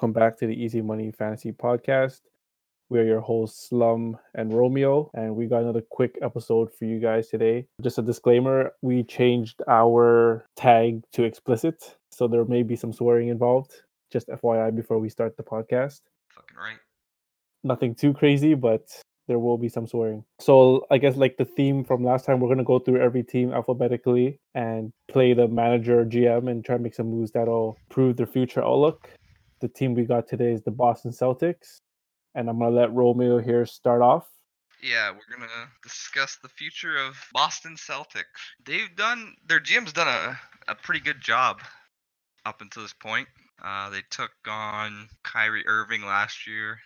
Welcome back to the Easy Money Fantasy Podcast. We are your hosts, Slum and Romeo, and we got another quick episode for you guys today. Just a disclaimer we changed our tag to explicit, so there may be some swearing involved. Just FYI before we start the podcast. Fucking right. Nothing too crazy, but there will be some swearing. So I guess like the theme from last time, we're gonna go through every team alphabetically and play the manager GM and try to make some moves that'll prove their future outlook. The team we got today is the Boston Celtics, and I'm gonna let Romeo here start off. Yeah, we're gonna discuss the future of Boston Celtics. They've done their GM's done a, a pretty good job up until this point. Uh, they took on Kyrie Irving last year,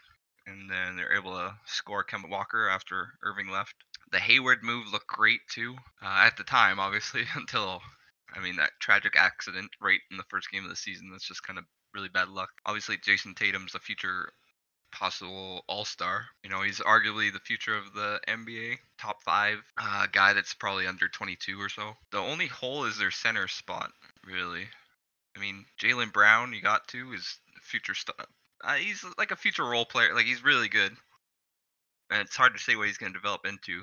and then they're able to score Kemba Walker after Irving left. The Hayward move looked great too uh, at the time, obviously, until I mean that tragic accident right in the first game of the season. That's just kind of really bad luck. Obviously, Jayson Tatum's a future possible All Star. You know, he's arguably the future of the NBA, top five uh, guy that's probably under 22 or so. The only hole is their center spot, really. I mean, Jaylen Brown, you got to is future star. Uh, he's like a future role player. Like he's really good, and it's hard to say what he's going to develop into.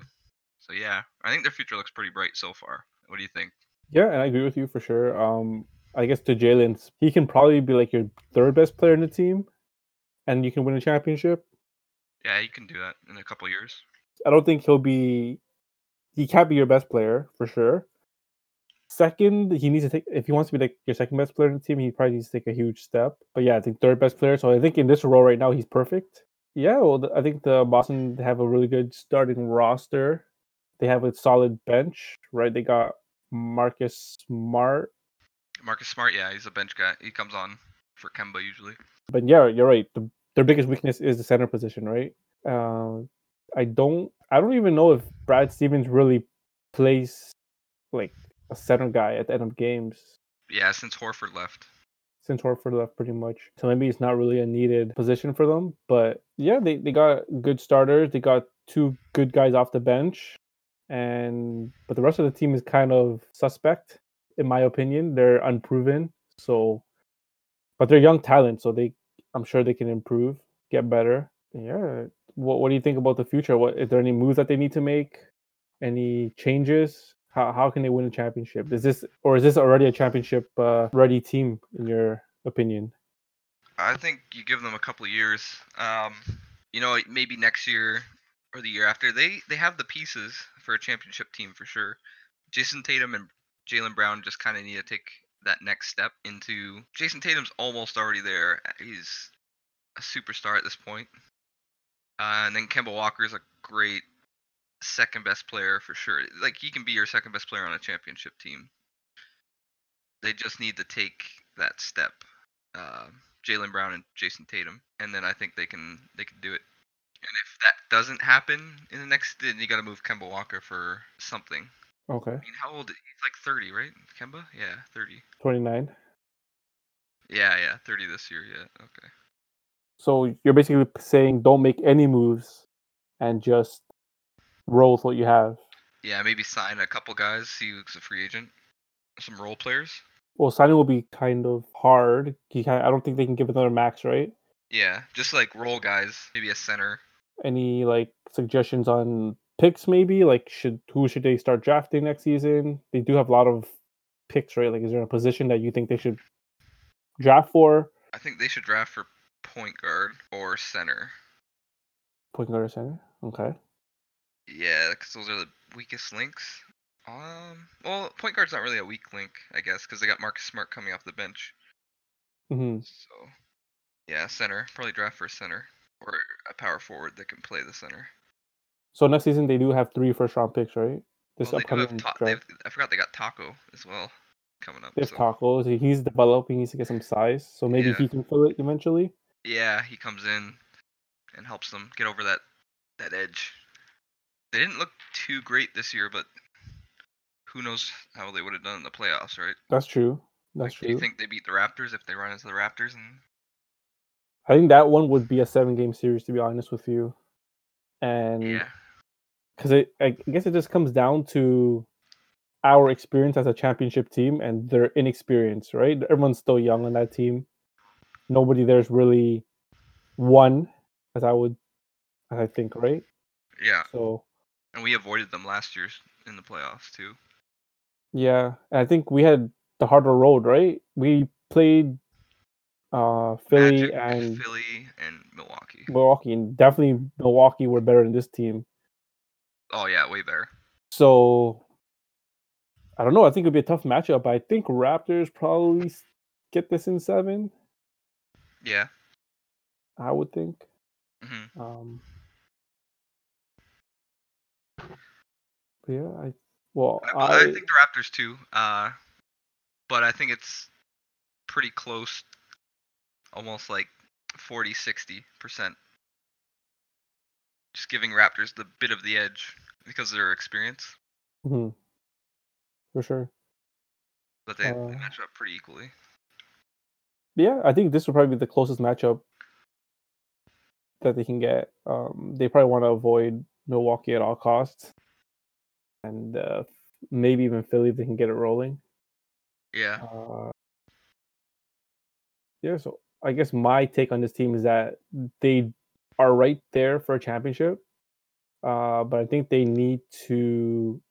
So yeah, I think their future looks pretty bright so far. What do you think? Yeah, and I agree with you for sure. Um, I guess to Jaylen's, he can probably be like your third best player in the team, and you can win a championship. Yeah, you can do that in a couple years. I don't think he'll be. He can't be your best player for sure. Second, he needs to take if he wants to be like your second best player in the team, he probably needs to take a huge step. But yeah, I think third best player. So I think in this role right now, he's perfect. Yeah, well, I think the Boston have a really good starting roster. They have a solid bench, right? They got Marcus Smart. Marcus Smart, yeah, he's a bench guy. He comes on for Kemba usually. But yeah, you're right. The, their biggest weakness is the center position, right? Uh, I don't. I don't even know if Brad Stevens really plays like a center guy at the end of games Yeah, since Horford left. since Horford left pretty much. So maybe it's not really a needed position for them. But yeah, they, they got good starters. They got two good guys off the bench. And but the rest of the team is kind of suspect, in my opinion. They're unproven. So but they're young talent, so they I'm sure they can improve, get better. Yeah. What what do you think about the future? What is there any moves that they need to make? Any changes? How how can they win a championship? Is this or is this already a championship uh, ready team in your opinion? I think you give them a couple of years. Um, you know, maybe next year or the year after. They they have the pieces for a championship team for sure. Jayson Tatum and Jaylen Brown just kind of need to take that next step into. Jayson Tatum's almost already there. He's a superstar at this point. Uh, and then Kemba Walker is a great second best player for sure. Like he can be your second best player on a championship team. They just need to take that step. Uh, Jaylen Brown and Jayson Tatum, and then I think they can they can do it. And if that doesn't happen in the next, then you got to move Kemba Walker for something. Okay. I mean, how old? He's like 30, right? Kemba? Yeah, 30. 29. Yeah, yeah, 30 this year. Yeah, okay. So you're basically saying don't make any moves and just roll with what you have. Yeah, maybe sign a couple guys. See who's a free agent. Some role players. Well, signing will be kind of hard. You can I don't think they can give another max, right? Yeah, just like role guys. Maybe a center. Any like suggestions on picks maybe? Like should who should they start drafting next season? They do have a lot of picks, right? Like is there a position that you think they should draft for? I think they should draft for point guard or center. Point guard or center? Okay. Yeah, because those are the weakest links. Um, well, point guard's not really a weak link, I guess, because they got Marcus Smart coming off the bench. Mm-hmm. So, yeah, center. Probably draft for a center or a power forward that can play the center. So next season they do have three first round picks, right? This Well, upcoming ta- draft. I forgot they got Tacko as well coming up. They have so- tacos. He- He's developing. He needs to get some size. So maybe Yeah. he can fill it eventually. Yeah, he comes in and helps them get over that that edge. They didn't look too great this year, but who knows how they would have done in the playoffs, right? That's true. That's Do true. Do you think they beat the Raptors if they run into the Raptors? And I think that one would be a seven game series, to be honest with you. And yeah, because it, I guess it just comes down to our experience as a championship team and their inexperience, right? Everyone's still young on that team. nobody there's really won, as I would, as I think, right? Yeah, So and we avoided them last year in the playoffs too. yeah, and I think we had the harder road, right? We played uh Philly Magic, and Philly and Milwaukee. Milwaukee, and definitely Milwaukee were better than this team. Oh yeah, way better. So I don't know. I think it'd be a tough matchup. I think Raptors probably get this in seven. Yeah. I would think. hmm Um, but yeah, I well, I, I I, think the Raptors too. Uh, but I think it's pretty close, almost like 40, 60 percent. Just giving Raptors the bit of the edge because of their experience, mhm, for sure. but they, Uh, they match up pretty equally. Yeah, I think this will probably be the closest matchup that they can get. Um, they probably want to avoid Milwaukee at all costs, and uh, maybe even Philly if they can get it rolling. Yeah. Uh, yeah, so I guess my take on this team is that they are right there for a championship, uh, but I think they need to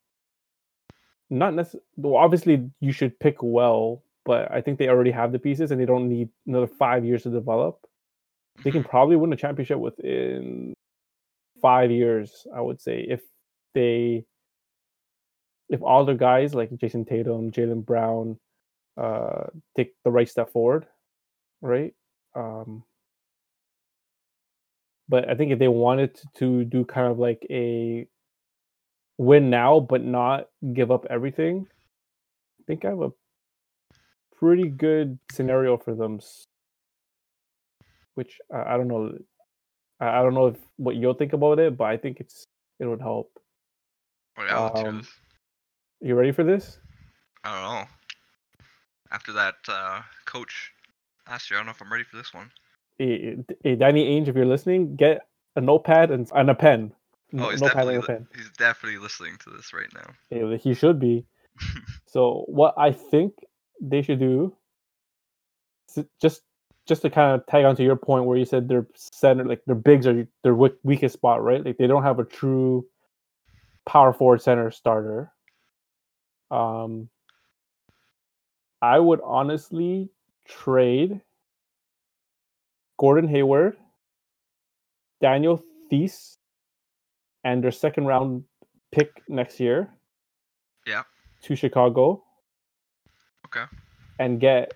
not necessarily. Well, obviously, you should pick well, but I think they already have the pieces and they don't need another five years to develop. They can Mhm. probably win a championship within five years, I would say, if they if all the guys like Jayson Tatum, Jaylen Brown, uh, take the right step forward, right? Um, but I think if they wanted to, to do kind of like a win now, but not give up everything, I think I have a pretty good scenario for them. Which I, I don't know. I, I don't know if what you'll think about it, but I think it's it would help. Else um. You ready for this? I don't know. After that uh, coach last year, I don't know if I'm ready for this one. Hey, hey, Danny Ainge, if you're listening, get a notepad and, and a pen. Oh, he's notepad definitely and a pen. he's definitely listening to this right now. He should be. So what I think they should do, just just to kind of tag onto your point where you said their center, like their bigs are their weakest spot, right? Like they don't have a true power forward center starter. Um, I would honestly trade Gordon Hayward, Daniel Theis, and their second round pick next year. Yeah. To Chicago. Okay. And get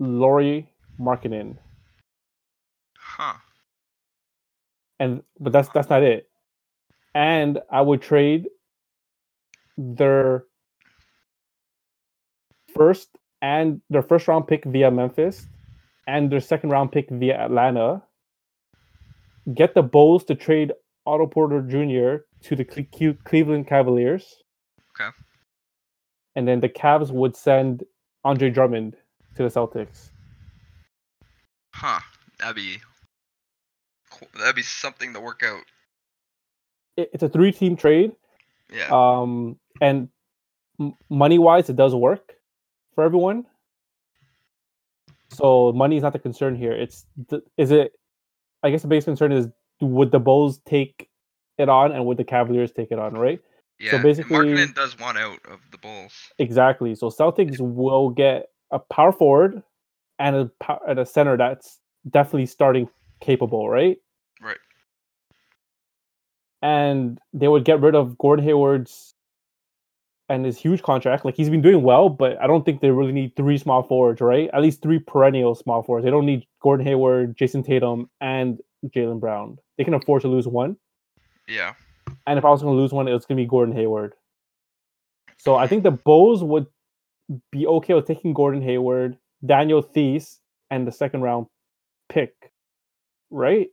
Lauri Markkanen. Huh. And but that's that's not it. And I would trade their first and their first round pick via Memphis and their second round pick via Atlanta. Get the Bulls to trade Otto Porter Jr. to the Cle- Cle- Cleveland Cavaliers. Okay. And then the Cavs would send Andre Drummond to the Celtics. Huh. That'd be. cool. That'd be something to work out. It's a three team trade. Yeah. Um, and money wise, it does work for everyone. So money is not the concern here. It's the, is it? I guess the biggest concern is would the Bulls take it on and would the Cavaliers take it on, right? yeah. So basically- Markkanen does want out of the Bulls. Exactly. So Celtics will get a power forward and a and a center that's definitely starting capable, right? Right. And they would get rid of Gordon Hayward's and his huge contract. Like he's been doing well, but I don't think they really need three small forwards, right? At least three perennial small forwards. They don't need Gordon Hayward, Jayson Tatum, and Jaylen Brown. They can afford to lose one. Yeah. And if I was going to lose one, it was going to be Gordon Hayward. So I think the Bulls would be okay with taking Gordon Hayward, Daniel Theis, and the second round pick, right?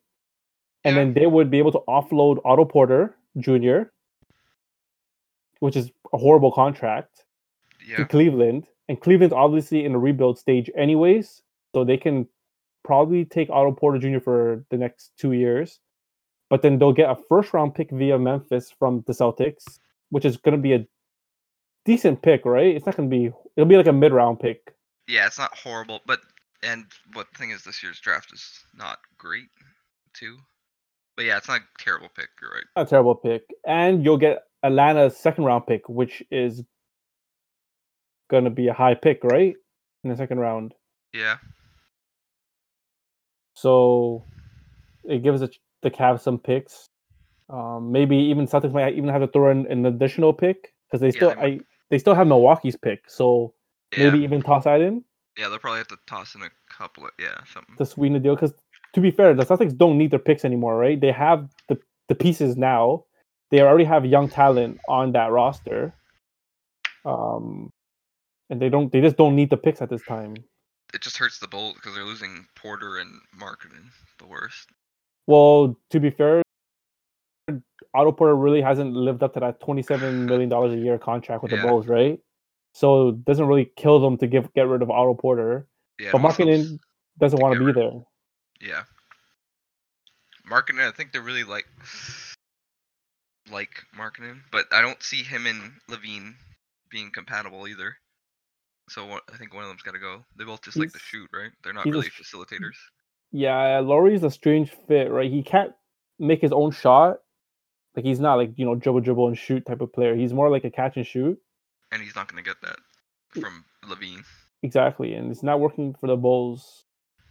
And Yeah. then they would be able to offload Otto Porter Jr., which is a horrible contract, to Yeah. Cleveland. And Cleveland's obviously in a rebuild stage, anyways. So they can probably take Otto Porter Jr. for the next two years. But then they'll get a first round pick via Memphis from the Celtics, which is going to be a decent pick, right? It's not going to be, it'll be like a mid round pick. Yeah. It's not horrible, but And what the thing is, this year's draft is not great, too. But yeah, it's not a terrible pick. You're right. Not a terrible pick, and you'll get Atlanta's second round pick, which is going to be a high pick, right? In the second round. Yeah. So it gives the, the Cavs some picks. Um, maybe even Celtics might even have to throw in an additional pick because they Yeah, still they might. I they still have Milwaukee's pick, so Yeah. maybe even toss that in Yeah, they'll probably have to toss in a couple of yeah something. to sweeten the deal. Because to be fair, the Celtics don't need their picks anymore, right? They have the the pieces now. They already have young talent on that roster. Um, and they don't. They just don't need the picks at this time. It just hurts the Bulls because they're losing Porter and Markkanen the worst. Well, to be fair, Otto Porter really hasn't lived up to that twenty-seven million dollars a year contract with Yeah. the Bulls, right? So it doesn't really kill them to give get rid of Otto Porter. Yeah, but Markkanen doesn't want to be rid there. Yeah. Markkanen, I think they're really like like Markkanen, but I don't see him and LaVine being compatible either. So I think one of them's got to go. They both just like to shoot, right? They're not he's a really facilitators. Yeah, Lauri's a strange fit, right? He can't make his own shot. Like he's not like you know dribble, dribble and shoot type of player. He's more like a catch and shoot. and he's not going to get that from LaVine. Exactly, and it's not working for the Bulls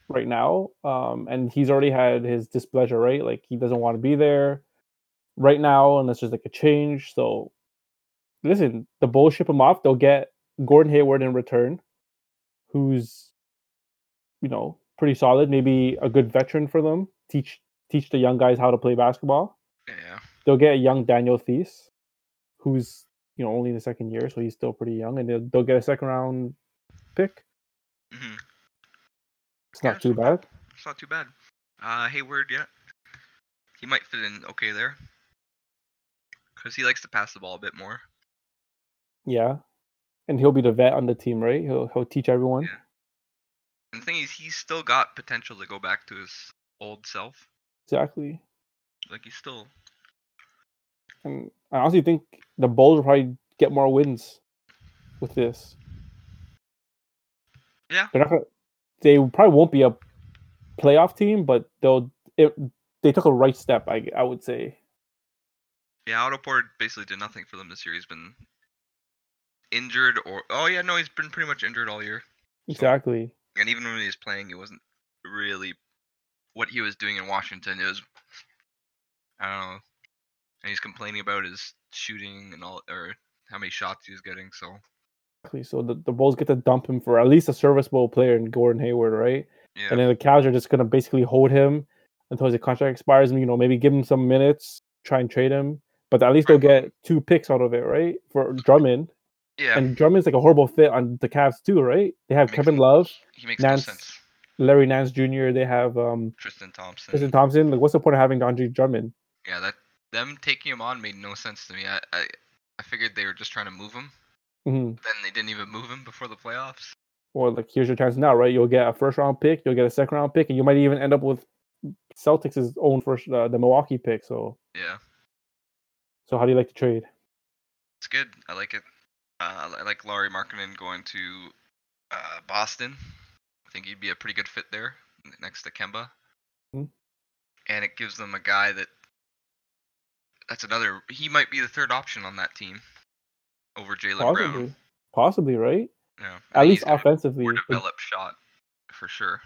right now. Um, and he's already had his displeasure, right? Like he doesn't want to be there right now, unless there's like a change. So, listen, the Bulls ship him off. They'll get Gordon Hayward in return, who's, you know, pretty solid. Maybe a good veteran for them. Teach teach the young guys how to play basketball. Yeah. They'll get a young Daniel Theis, who's you know only in the second year, so he's still pretty young, and they'll, they'll get a second round pick. hmm It's Yeah, not too bad. It's not too bad. Uh, Hayward, yeah. He might fit in okay there. Because he likes to pass the ball a bit more. Yeah, and he'll be the vet on the team, right? He'll he'll teach everyone. Yeah. And the thing is, he's still got potential to go back to his old self. Exactly. Like, he's still. And I honestly think the Bulls will probably get more wins with this. Yeah. They're not gonna, they probably won't be a playoff team, but they'll it, they took a right step. I I would say. Yeah, Otto Porter basically did nothing for them this year. He's been injured or. Oh, yeah, no, he's been pretty much injured all year. Exactly. And even when he was playing, it wasn't really what he was doing in Washington. It was. I don't know. And he's complaining about his shooting and all, or how many shots he was getting. So, Exactly. So the, the Bulls get to dump him for at least a serviceable player in Gordon Hayward, right? yeah. And then the Cavs are just gonna basically hold him until his contract expires, and you know maybe give him some minutes, try and trade him. But at least they'll get two picks out of it, right? For Drummond, yeah. and Drummond's like a horrible fit on the Cavs too, right? They have Kevin Love, he makes Nance, no sense. Larry Nance Jr. They have um Tristan Thompson. Tristan Thompson. Like, what's the point of having Andre Drummond? Yeah, that them taking him on made no sense to me. I, I, I figured they were just trying to move him. hmm Then they didn't even move him before the playoffs. Or like, here's your chance now, right? You'll get a first round pick, you'll get a second round pick, and you might even end up with Celtics' own first, uh, the Milwaukee pick. So, Yeah, so how do you like to trade? it's good. I like it. Uh, I like Lauri Markkanen going to uh, Boston. I think he'd be a pretty good fit there next to Kemba. Mhm. And it gives them a guy that. That's another. He might be the third option on that team over Jaylen Brown. possibly, right? Yeah, At least he's got a offensively. more developed shot for sure.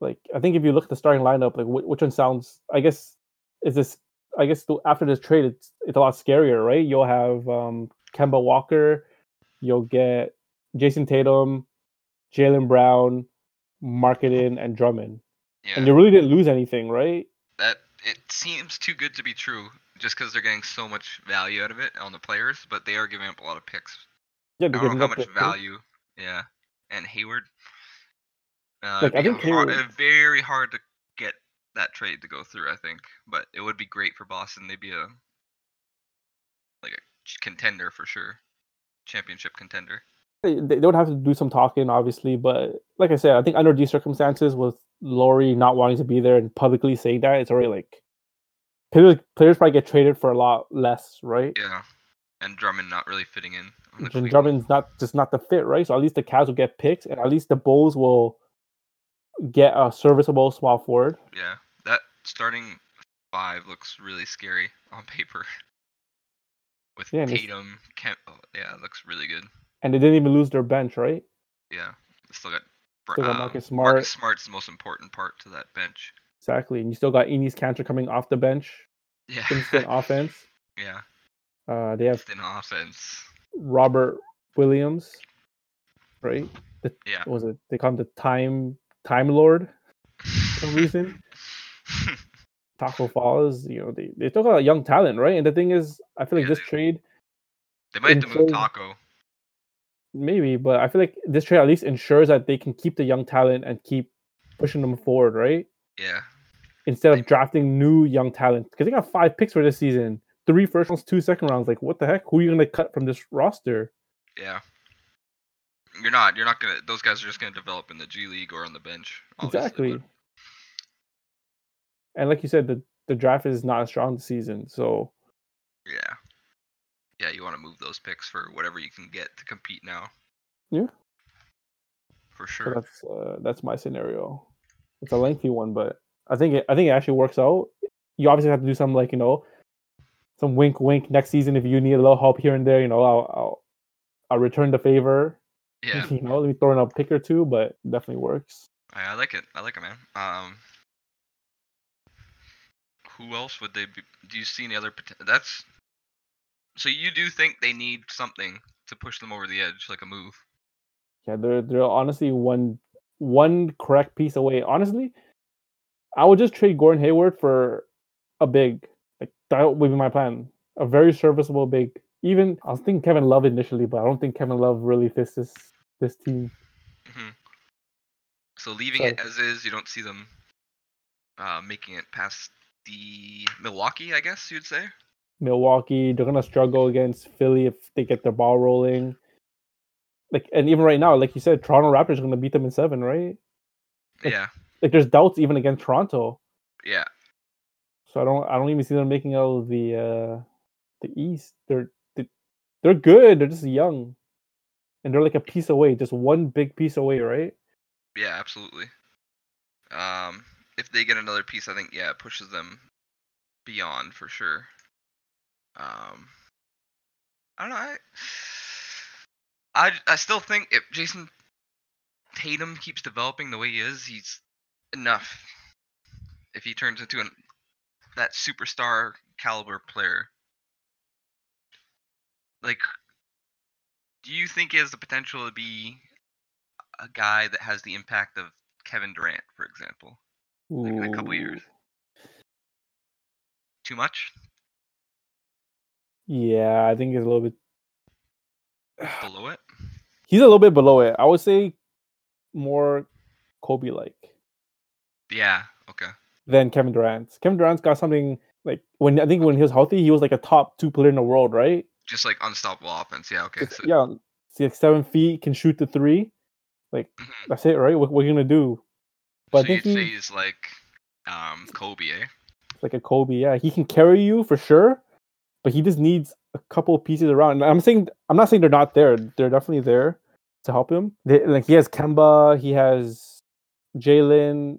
like, I think if you look at the starting lineup, like which one sounds? I guess is this? I guess the, after this trade, it's it's a lot scarier, right? You'll have um Kemba Walker, you'll get Jayson Tatum, Jaylen Brown, Markkanen, and Drummond. Yeah. And you really didn't lose anything, right? that it seems too good to be true just because they're getting so much value out of it on the players, but they are giving up a lot of picks. Yeah, I because don't know how much value. Yeah, and Hayward. Uh, Like, I think hard, Hayward- very hard to that trade to go through. I think, but it would be great for Boston. They'd be a like a contender for sure, championship contender. They, they would have to do some talking, obviously, but like I said, I think under these circumstances, with Lauri not wanting to be there and publicly saying that, it's already like players, players probably get traded for a lot less, right? Yeah, and Drummond not really fitting in. And Drummond's not just not the fit, right? So at least the Cavs will get picks, and at least the Bulls will get a serviceable small forward. Yeah, starting five looks really scary on paper. With Yeah, Tatum, Kemp, oh, yeah, it looks really good. And they didn't even lose their bench, right? Yeah, they still got. Still got um, Marcus Smart. Marcus Smart's the most important part to that bench. Exactly. And you still got Enes Kanter coming off the bench. Yeah. Instant offense. yeah. Uh, they have Instant offense. Robert Williams, right? The, Yeah. what was it? They call him the time time lord for some reason. Tacko Falls, you know, they, they got a young talent, right? And the thing is, I feel like Yeah, this they- trade they might have to move Tacko. maybe, but I feel like this trade at least ensures that they can keep the young talent and keep pushing them forward, right? Yeah. Instead They- of drafting new young talent. Because they got five picks for this season. Three first rounds, two second rounds. Like, what the heck? Who are you gonna cut from this roster? Yeah. You're not. You're not gonna. Those guys are just gonna develop in the G League or on the bench. Exactly. but- And like you said, the, the draft is not as strong this season. So Yeah. Yeah, you want to move those picks for whatever you can get to compete now. Yeah. For So sure. that's uh, that's my scenario. It's a lengthy one, but I think it, I think it actually works out. You obviously have to do some like you know, some wink wink next season if you need a little help here and there. You know, I'll I'll, I'll return the favor. Yeah. You know, let me throw in a pick or two, but definitely works. I, I like it. I like it, man. Um. Who else would they be? Do you see any other? poten- That's. So you do think they need something to push them over the edge, like a move? Yeah, they're they're honestly one one correct piece away. Honestly, I would just trade Gordon Hayward for a big. Like that would be my plan. A very serviceable big. Even I was thinking Kevin Love initially, but I don't think Kevin Love really fits this this team. hmm So leaving So- it as is, you don't see them uh, making it past the Milwaukee, I guess you'd say. Milwaukee, they're gonna struggle against Philly if they get their ball rolling. Like and even right now, like you said, Toronto Raptors are gonna beat them in seven, right? Like- Yeah. Like there's doubts even against Toronto. Yeah. So I don't I don't even see them making out of the uh the East. They're they, they're good. They're just young, and they're like a piece away, just one big piece away, right? Yeah, absolutely. Um, if they get another piece, I think yeah, it pushes them beyond for sure. Um, I don't know. I, I, I still think if Jayson Tatum keeps developing the way he is, he's enough. If he turns into an that superstar caliber player, like, do you think he has the potential to be a guy that has the impact of Kevin Durant, for example? Like in a couple years. Too much? Yeah, I think it's a little bit. Below it? He's a little bit below it. I would say more Kobe like Yeah. Okay. than Kevin Durant. Kevin Durant's got something like when I think when he was healthy, he was like a top two player in the world, right? Just like unstoppable offense. Yeah. Okay. So, yeah, he's like seven feet, can shoot the three. mhm. That's it, right? What, what are you gonna do? But I think he- he's like um Kobe, eh? like a Kobe. Yeah, he can carry you for sure, but he just needs a couple pieces around. And I'm saying I'm not saying they're not there. They're definitely there to help him. They, like he has Kemba, he has Jaylen.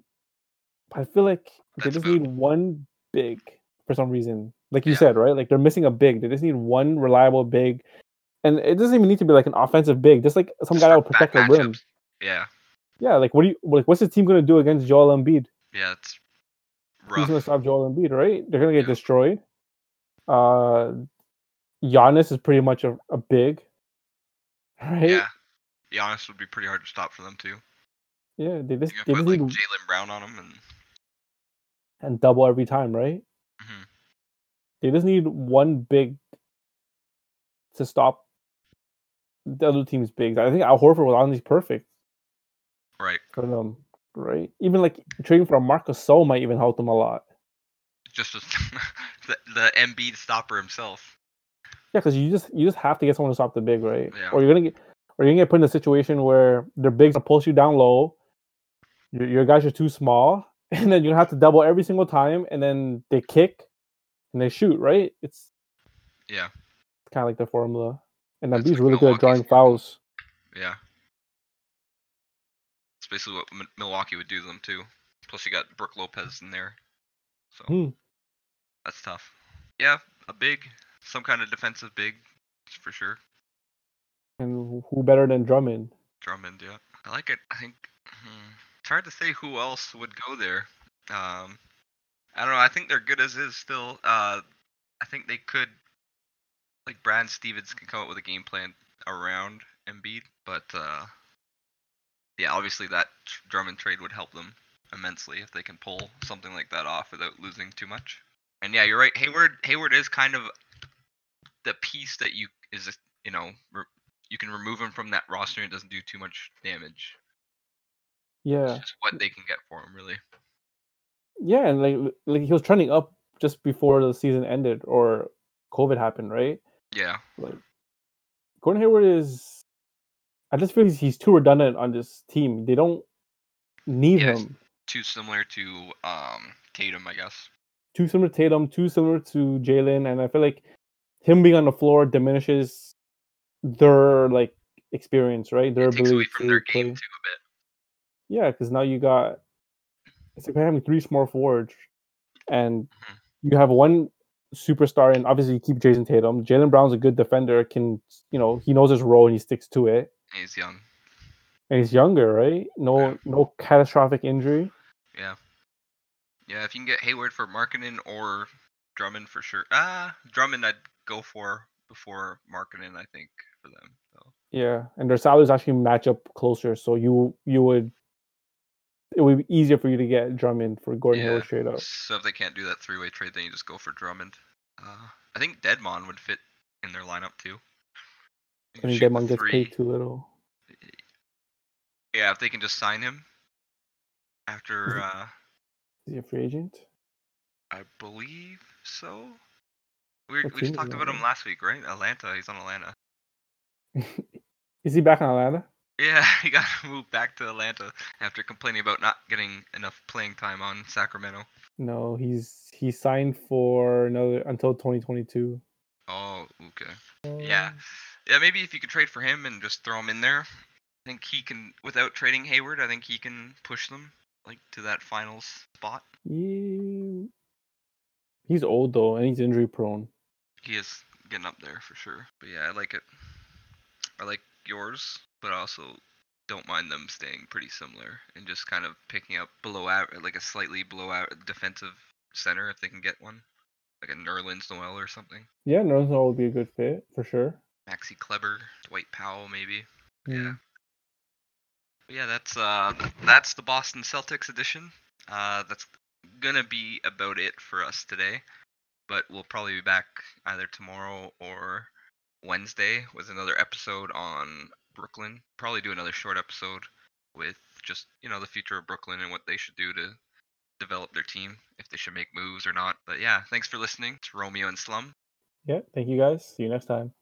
I feel like they just about- need one big for some reason. Like you Yeah. said, right? Like they're missing a big. They just need one reliable big. And it doesn't even need to be like an offensive big, just like some Just guy that will protect the rim. Yeah. Yeah, like what do you like? What's his team gonna do against Joel Embiid? Yeah. It's Who's rough. gonna stop Joel Embiid, right? They're gonna get Yeah. destroyed. Uh, Giannis is pretty much a, a big, right? Yeah. Giannis would be pretty hard to stop for them too. Yeah, they just they put like need Jaylen Brown on him, and and double every time, right? Mhm. They just need one big to stop the other team's bigs. I think Al Horford was honestly perfect right, them, right? Even like trading for a Marc Gasol might even help them a lot. just as the the Embiid stopper himself. Yeah, because you just you just have to get someone to stop the big, right? Yeah. Or you're gonna get or you're gonna get put in a situation where their bigs post you down low. Your, your guys are too small, and then you're gonna have to double every single time, and then they kick and they shoot, right? It's Yeah. It's kind of like the formula. And Embiid's like really good at drawing fouls. Yeah. Basically what M- Milwaukee would do to them too. Plus you got Brook Lopez in there, so Hmm. that's tough. Yeah, a big, some kind of defensive big, for sure. And who better than Drummond? Drummond, yeah. I like it. I think hmm, it's hard to say who else would go there. Um, I don't know. I think they're good as is still. Uh, I think they could, like Brad Stevens can come up with a game plan around Embiid, but uh, yeah, obviously that Drummond trade would help them immensely if they can pull something like that off without losing too much. And yeah, you're right. Hayward, Hayward is kind of the piece that you is you know re- you can remove him from that roster and it doesn't do too much damage. Yeah, It's just what they can get for him, really. yeah, and like like he was trending up just before the season ended or COVID happened, right? Yeah, Like Gordon Hayward is, I just feel he's, he's too redundant on this team. They don't need Yes. him. too similar to um Tatum, I guess. Too similar to Tatum, too similar to Jaylen, and I feel like him being on the floor diminishes their like experience, right? Their It takes away from their play. too a bit. Yeah, because now you got it's like having three small forwards, and Mhm. you have one superstar, and obviously you keep Jayson Tatum. Jaylen Brown's a good defender. Can you know he knows his role and he sticks to it. And He's young. And he's younger, right? No, Yeah. no catastrophic injury. Yeah. Yeah, if you can get Hayward for Markkanen or Drummond for sure. Ah, Drummond I'd go for before Markkanen, I think, for them. So Yeah, and their salaries actually match up closer, so you you would it would be easier for you to get Drummond for Gordon Yeah. Hayward straight up. So if they can't do that three-way trade, then you just go for Drummond. Uh, I think Dedmon would fit in their lineup too. You I can think shoot Dedmon gets paid too little. Yeah, if they can just sign him after, uh, Is he a free agent? I believe so. We we just talked about him last week, right? Atlanta. He's on Atlanta. Is he back in Atlanta? Yeah, he got moved back to Atlanta after complaining about not getting enough playing time on Sacramento. No, he's he signed for another until 2022. Oh, okay. Yeah. Yeah, maybe if you could trade for him and just throw him in there, I think he can without trading Hayward, I think he can push them like to that finals spot. He, he's old though, and he's injury prone. He is getting up there for sure. But yeah, I like it. I like yours, but I also don't mind them staying pretty similar and just kind of picking up below average, like a slightly below average defensive center if they can get one, like a Nerlens Noel or something. Yeah, Nerlens Noel would be a good fit for sure. Maxi Kleber, Dwight Powell maybe. Mm. Yeah. But yeah, that's uh that's the Boston Celtics edition. Uh that's gonna be about it for us today. But we'll probably be back either tomorrow or Wednesday with another episode on Brooklyn. Probably do another short episode with just, you know, the future of Brooklyn and what they should do to develop their team, if they should make moves or not. But yeah, thanks for listening. It's Romeo and Slum. Yeah, thank you guys. See you next time.